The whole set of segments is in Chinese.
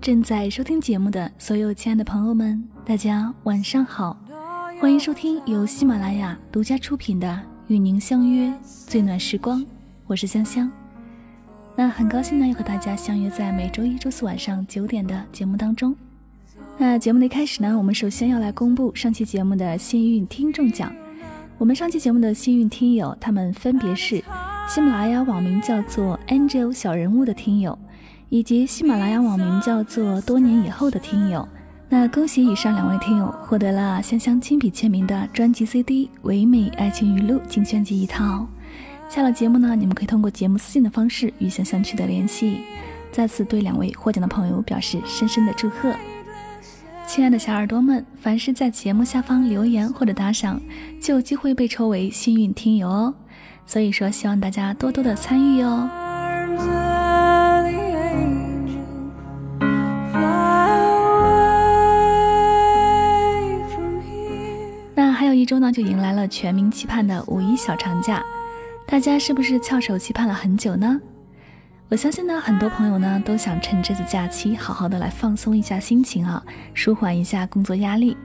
正在收听节目的所有亲爱的朋友们，大家晚上好，欢迎收听由喜马拉雅独家出品的《与您相约最暖时光》，我是香香。那很高兴呢，又和大家相约在每周一、周四晚上九点的节目当中。那节目的一开始呢，我们首先要来公布上期节目的幸运听众奖。我们上期节目的幸运听友，他们分别是喜马拉雅网名叫做 Angel 小人物的听友。以及喜马拉雅网名叫做“多年以后”的听友，那恭喜以上两位听友获得了香香亲笔签名的专辑 CD《唯美爱情语录精选集》一套。下了节目呢，你们可以通过节目私信的方式与香香取得联系。再次对两位获奖的朋友表示深深的祝贺。亲爱的小耳朵们，凡是在节目下方留言或者打赏，就有机会被抽为幸运听友哦。所以说，希望大家多多的参与哦。一周呢，就迎来了全民期盼的五一小长假，大家是不是翘首期盼了很久呢？我相信呢，很多朋友呢都想趁这次假期好好的来放松一下心情啊，舒缓一下工作压力。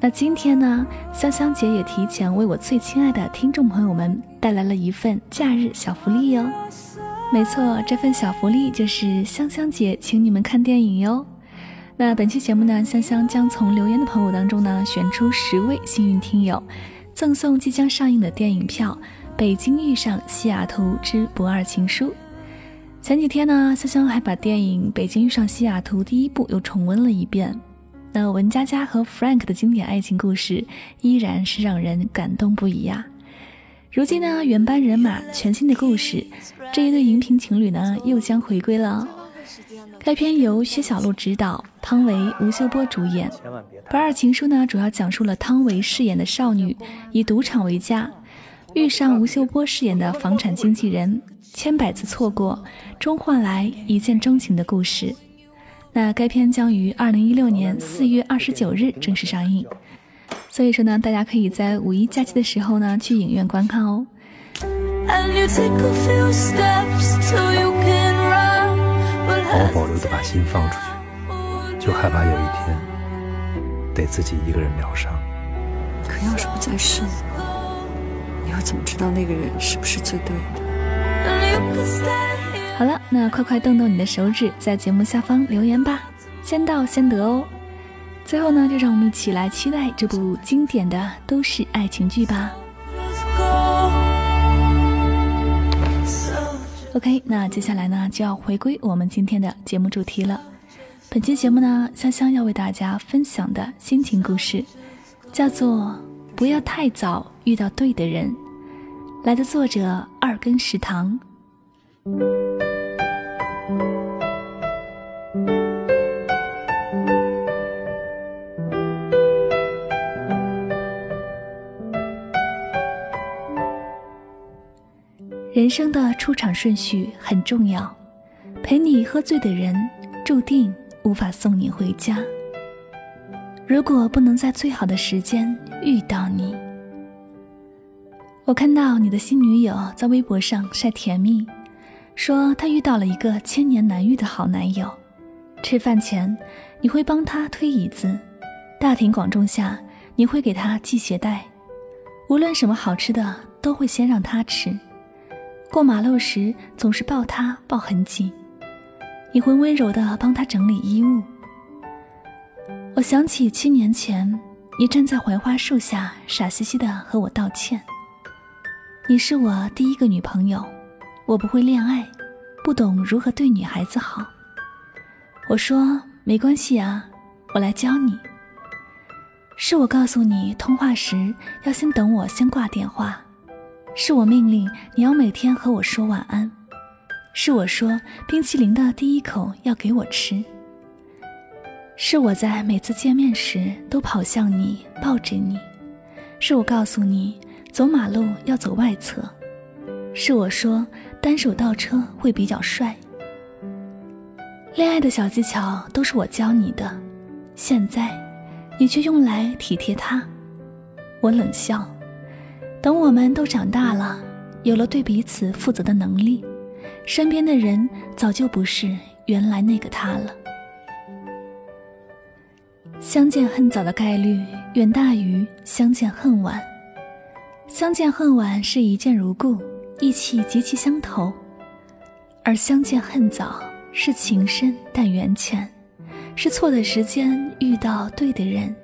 那今天呢，香香姐也提前为我最亲爱的听众朋友们带来了一份假日小福利哟。没错，这份小福利就是香香姐请你们看电影哟。那本期节目呢，香香将从留言的朋友当中呢选出十位幸运听友，赠送即将上映的电影票《北京遇上西雅图之不二情书》。前几天呢，香香还把电影《北京遇上西雅图》第一部又重温了一遍。那文佳佳和 Frank 的经典爱情故事依然是让人感动不已呀。如今呢，原班人马，全新的故事，这一对荧屏情侣呢又将回归了。该片由薛晓璐执导，汤唯、吴秀波主演。《不二情书》呢，主要讲述了汤唯饰演的少女以赌场为家，遇上吴秀波饰演的房产经纪人，千百次错过，终换来一见钟情的故事。那该片将于二零一六年四月二十九日正式上映，所以说呢，大家可以在五一假期的时候呢去影院观看哦。好保留的把心放出去，就害怕有一天得自己一个人疗伤。可要是不在世，你又怎么知道那个人是不是最对的？好了，那快快动动你的手指，在节目下方留言吧，先到先得哦。最后呢，就让我们一起来期待这部经典的都市爱情剧吧。OK，那接下来呢就要回归我们今天的节目主题了。本期节目呢，香香要为大家分享的心情故事，叫做《不要太早遇到对的人》，来的作者二根食堂。人生的出场顺序很重要，陪你喝醉的人注定无法送你回家。如果不能在最好的时间遇到你，我看到你的新女友在微博上晒甜蜜，说她遇到了一个千年难遇的好男友。吃饭前你会帮他推椅子，大庭广众下你会给他系鞋带，无论什么好吃的都会先让他吃。过马路时总是抱他抱很紧，你会温柔地帮他整理衣物。我想起七年前，你站在槐花树下，傻兮兮地和我道歉。你是我第一个女朋友，我不会恋爱，不懂如何对女孩子好。我说没关系啊，我来教你。是我告诉你通话时要先等我先挂电话。是我命令你要每天和我说晚安，是我说冰淇淋的第一口要给我吃，是我在每次见面时都跑向你抱着你，是我告诉你走马路要走外侧，是我说单手倒车会比较帅。恋爱的小技巧都是我教你的，现在你却用来体贴他，我冷笑。等我们都长大了，有了对彼此负责的能力，身边的人早就不是原来那个他了。相见恨早的概率远大于相见恨晚。相见恨晚是一见如故，意气极其相投；而相见恨早是情深但缘浅，是错的时间遇到对的人，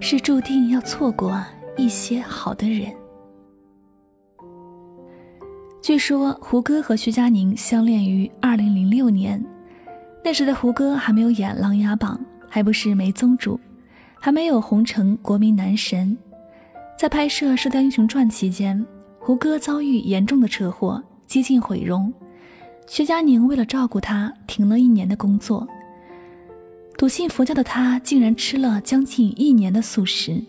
是注定要错过一些好的人。据说胡歌和徐佳宁相恋于二零零六年，那时的胡歌还没有演《琅琊榜》，还不是梅宗主，还没有红成国民男神。在拍摄《射雕英雄传》期间，胡歌遭遇严重的车祸，几近毁容。徐佳宁为了照顾他，停了一年的工作。笃信佛教的他，竟然吃了将近一年的素食，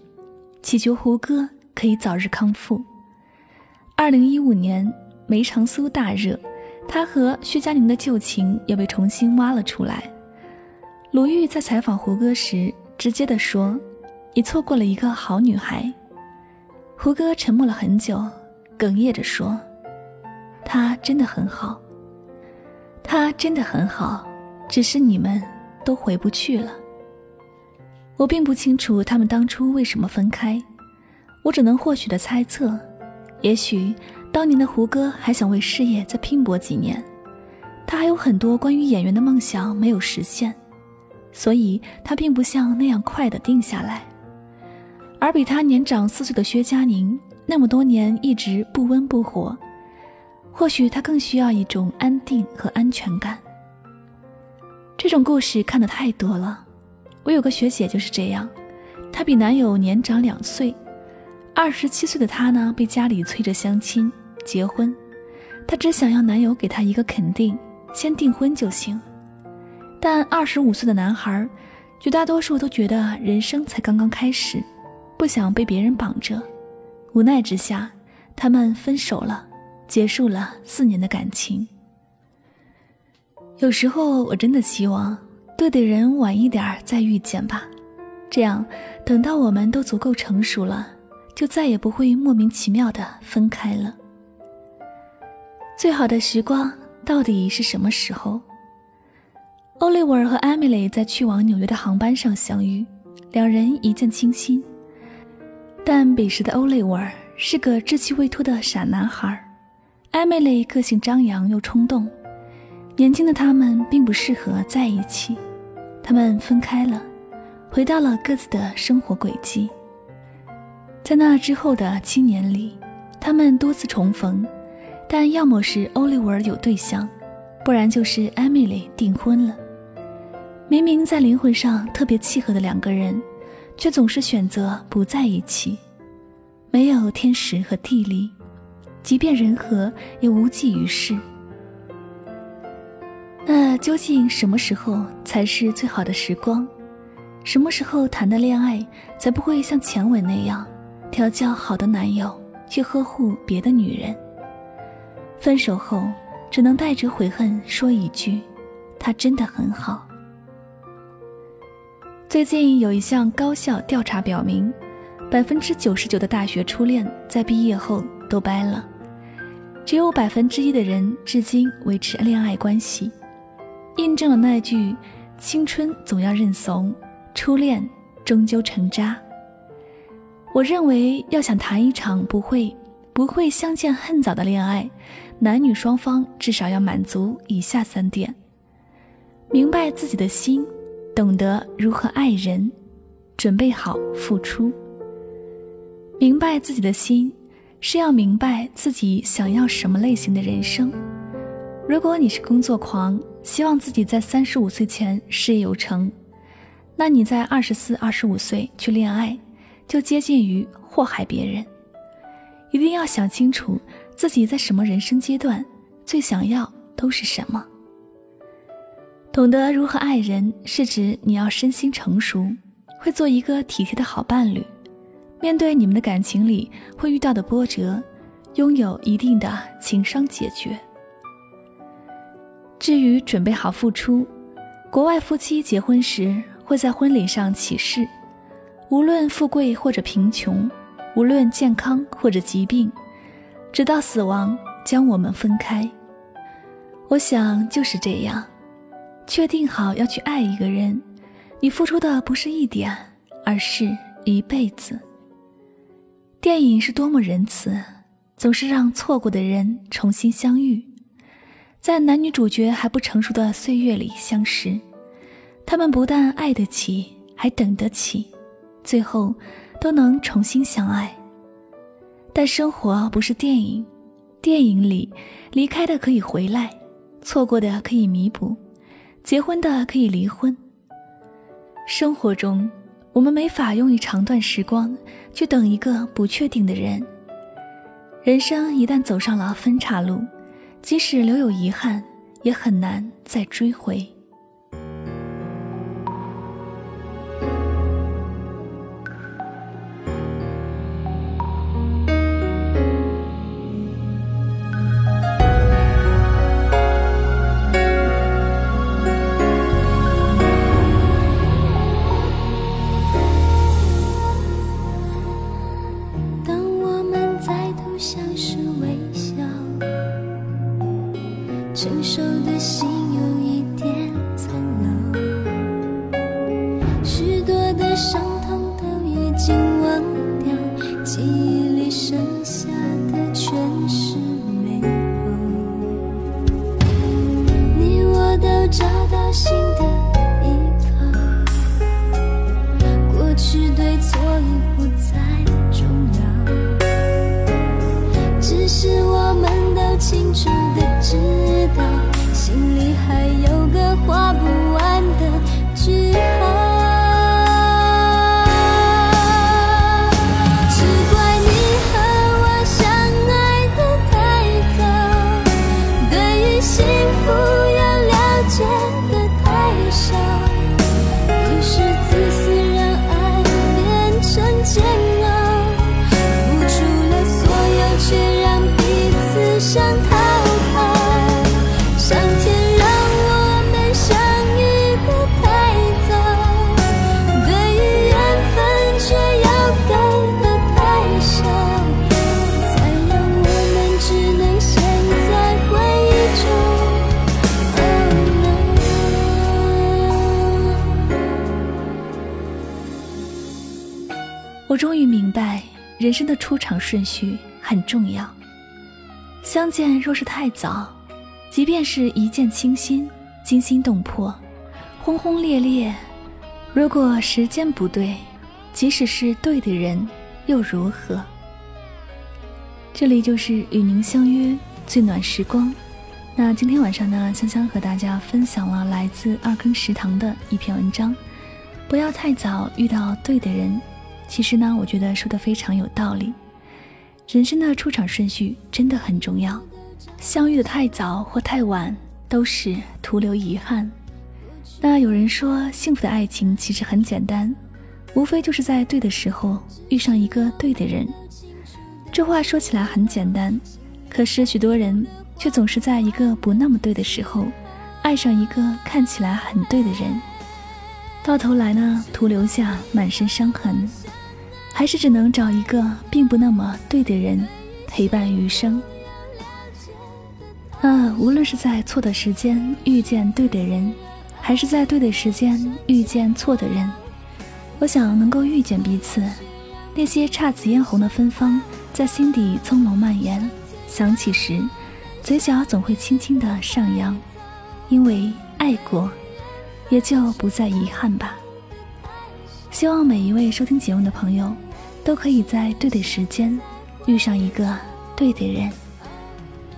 祈求胡歌可以早日康复。二零一五年。梅长苏大热，他和薛佳凝的旧情也被重新挖了出来。鲁豫在采访胡歌时，直接的说：“你错过了一个好女孩。”胡歌沉默了很久，哽咽着说：“她真的很好，她真的很好，只是你们都回不去了。”我并不清楚他们当初为什么分开，我只能或许的猜测，也许。当年的胡歌还想为事业再拼搏几年，他还有很多关于演员的梦想没有实现，所以他并不像那样快的定下来。而比他年长四岁的薛佳凝，那么多年一直不温不火，或许他更需要一种安定和安全感。这种故事看得太多了，我有个学姐就是这样，她比男友年长两岁。二十七岁的她呢，被家里催着相亲结婚，她只想要男友给她一个肯定，先订婚就行。但二十五岁的男孩，绝大多数都觉得人生才刚刚开始，不想被别人绑着。无奈之下，他们分手了，结束了四年的感情。有时候我真的希望，对的人晚一点再遇见吧，这样等到我们都足够成熟了。就再也不会莫名其妙的分开了。最好的时光到底是什么时候？欧利维尔和艾米丽在去往纽约的航班上相遇，两人一见倾心。但彼时的欧利维尔是个稚气未脱的傻男孩，艾米丽个性张扬又冲动，年轻的他们并不适合在一起，他们分开了，回到了各自的生活轨迹。在那之后的七年里，他们多次重逢，但要么是欧利维尔有对象，不然就是艾米丽订婚了。明明在灵魂上特别契合的两个人，却总是选择不在一起。没有天时和地利，即便人和，也无济于事。那究竟什么时候才是最好的时光？什么时候谈的恋爱才不会像前文那样？调教好的男友去呵护别的女人，分手后只能带着悔恨说一句：“他真的很好。”最近有一项高校调查表明，百分之九十九的大学初恋在毕业后都掰了，只有百分之一的人至今维持恋爱关系，印证了那句：“青春总要认怂，初恋终究成渣。”我认为，要想谈一场不会不会相见恨早的恋爱，男女双方至少要满足以下三点：明白自己的心，懂得如何爱人，准备好付出。明白自己的心，是要明白自己想要什么类型的人生。如果你是工作狂，希望自己在三十五岁前事业有成，那你在二十四、二十五岁去恋爱。就接近于祸害别人，一定要想清楚自己在什么人生阶段最想要都是什么。懂得如何爱人，是指你要身心成熟，会做一个体贴的好伴侣，面对你们的感情里会遇到的波折，拥有一定的情商解决。至于准备好付出，国外夫妻结婚时会在婚礼上起誓。无论富贵或者贫穷，无论健康或者疾病，直到死亡将我们分开。我想就是这样，确定好要去爱一个人，你付出的不是一点，而是一辈子。电影是多么仁慈，总是让错过的人重新相遇，在男女主角还不成熟的岁月里相识。他们不但爱得起，还等得起，最后都能重新相爱。但生活不是电影，电影里离开的可以回来，错过的可以弥补，结婚的可以离婚。生活中，我们没法用一长段时光去等一个不确定的人。人生一旦走上了分岔路，即使留有遗憾，也很难再追回。我终于明白，人生的出场顺序很重要。相见若是太早，即便是一见倾心、惊心动魄、轰轰烈烈，如果时间不对，即使是对的人，又如何？这里就是与您相约最暖时光。那今天晚上呢，香香和大家分享了来自二更食堂的一篇文章：不要太早遇到对的人。其实呢，我觉得说的非常有道理。人生的出场顺序真的很重要，相遇的太早或太晚都是徒留遗憾。那有人说，幸福的爱情其实很简单，无非就是在对的时候遇上一个对的人。这话说起来很简单，可是许多人却总是在一个不那么对的时候，爱上一个看起来很对的人，到头来呢，徒留下满身伤痕。还是只能找一个并不那么对的人陪伴余生。啊，无论是在错的时间遇见对的人，还是在对的时间遇见错的人，我想能够遇见彼此，那些姹紫嫣红的芬芳在心底葱茏蔓延，想起时，嘴角总会轻轻的上扬，因为爱过，也就不再遗憾吧。希望每一位收听节目的朋友。都可以在对的时间遇上一个对的人。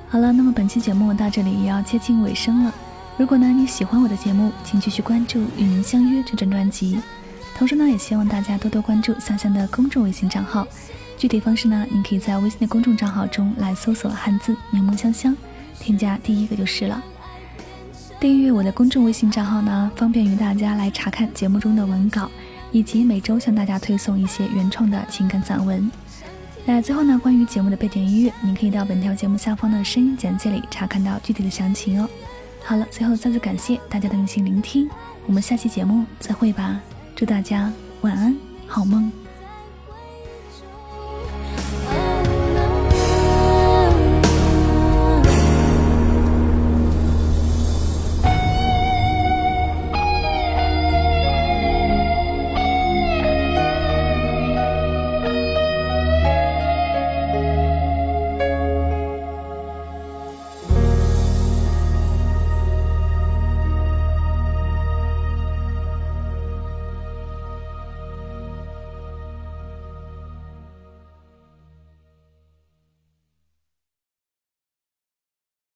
好了，那么本期节目到这里也要接近尾声了。如果呢你喜欢我的节目，请继续关注《与您相约》这张专辑。同时呢，也希望大家多多关注香香的公众微信账号。具体方式呢，您可以在微信的公众账号中来搜索汉字“柠檬香香”，添加第一个就是了。订阅我的公众微信账号呢，方便于大家来查看节目中的文稿。以及每周向大家推送一些原创的情感散文。那最后呢，关于节目的背景音乐，您可以到本条节目下方的声音简介里查看到具体的详情哦。好了，最后再次感谢大家的用心聆听，我们下期节目再会吧。祝大家晚安，好梦。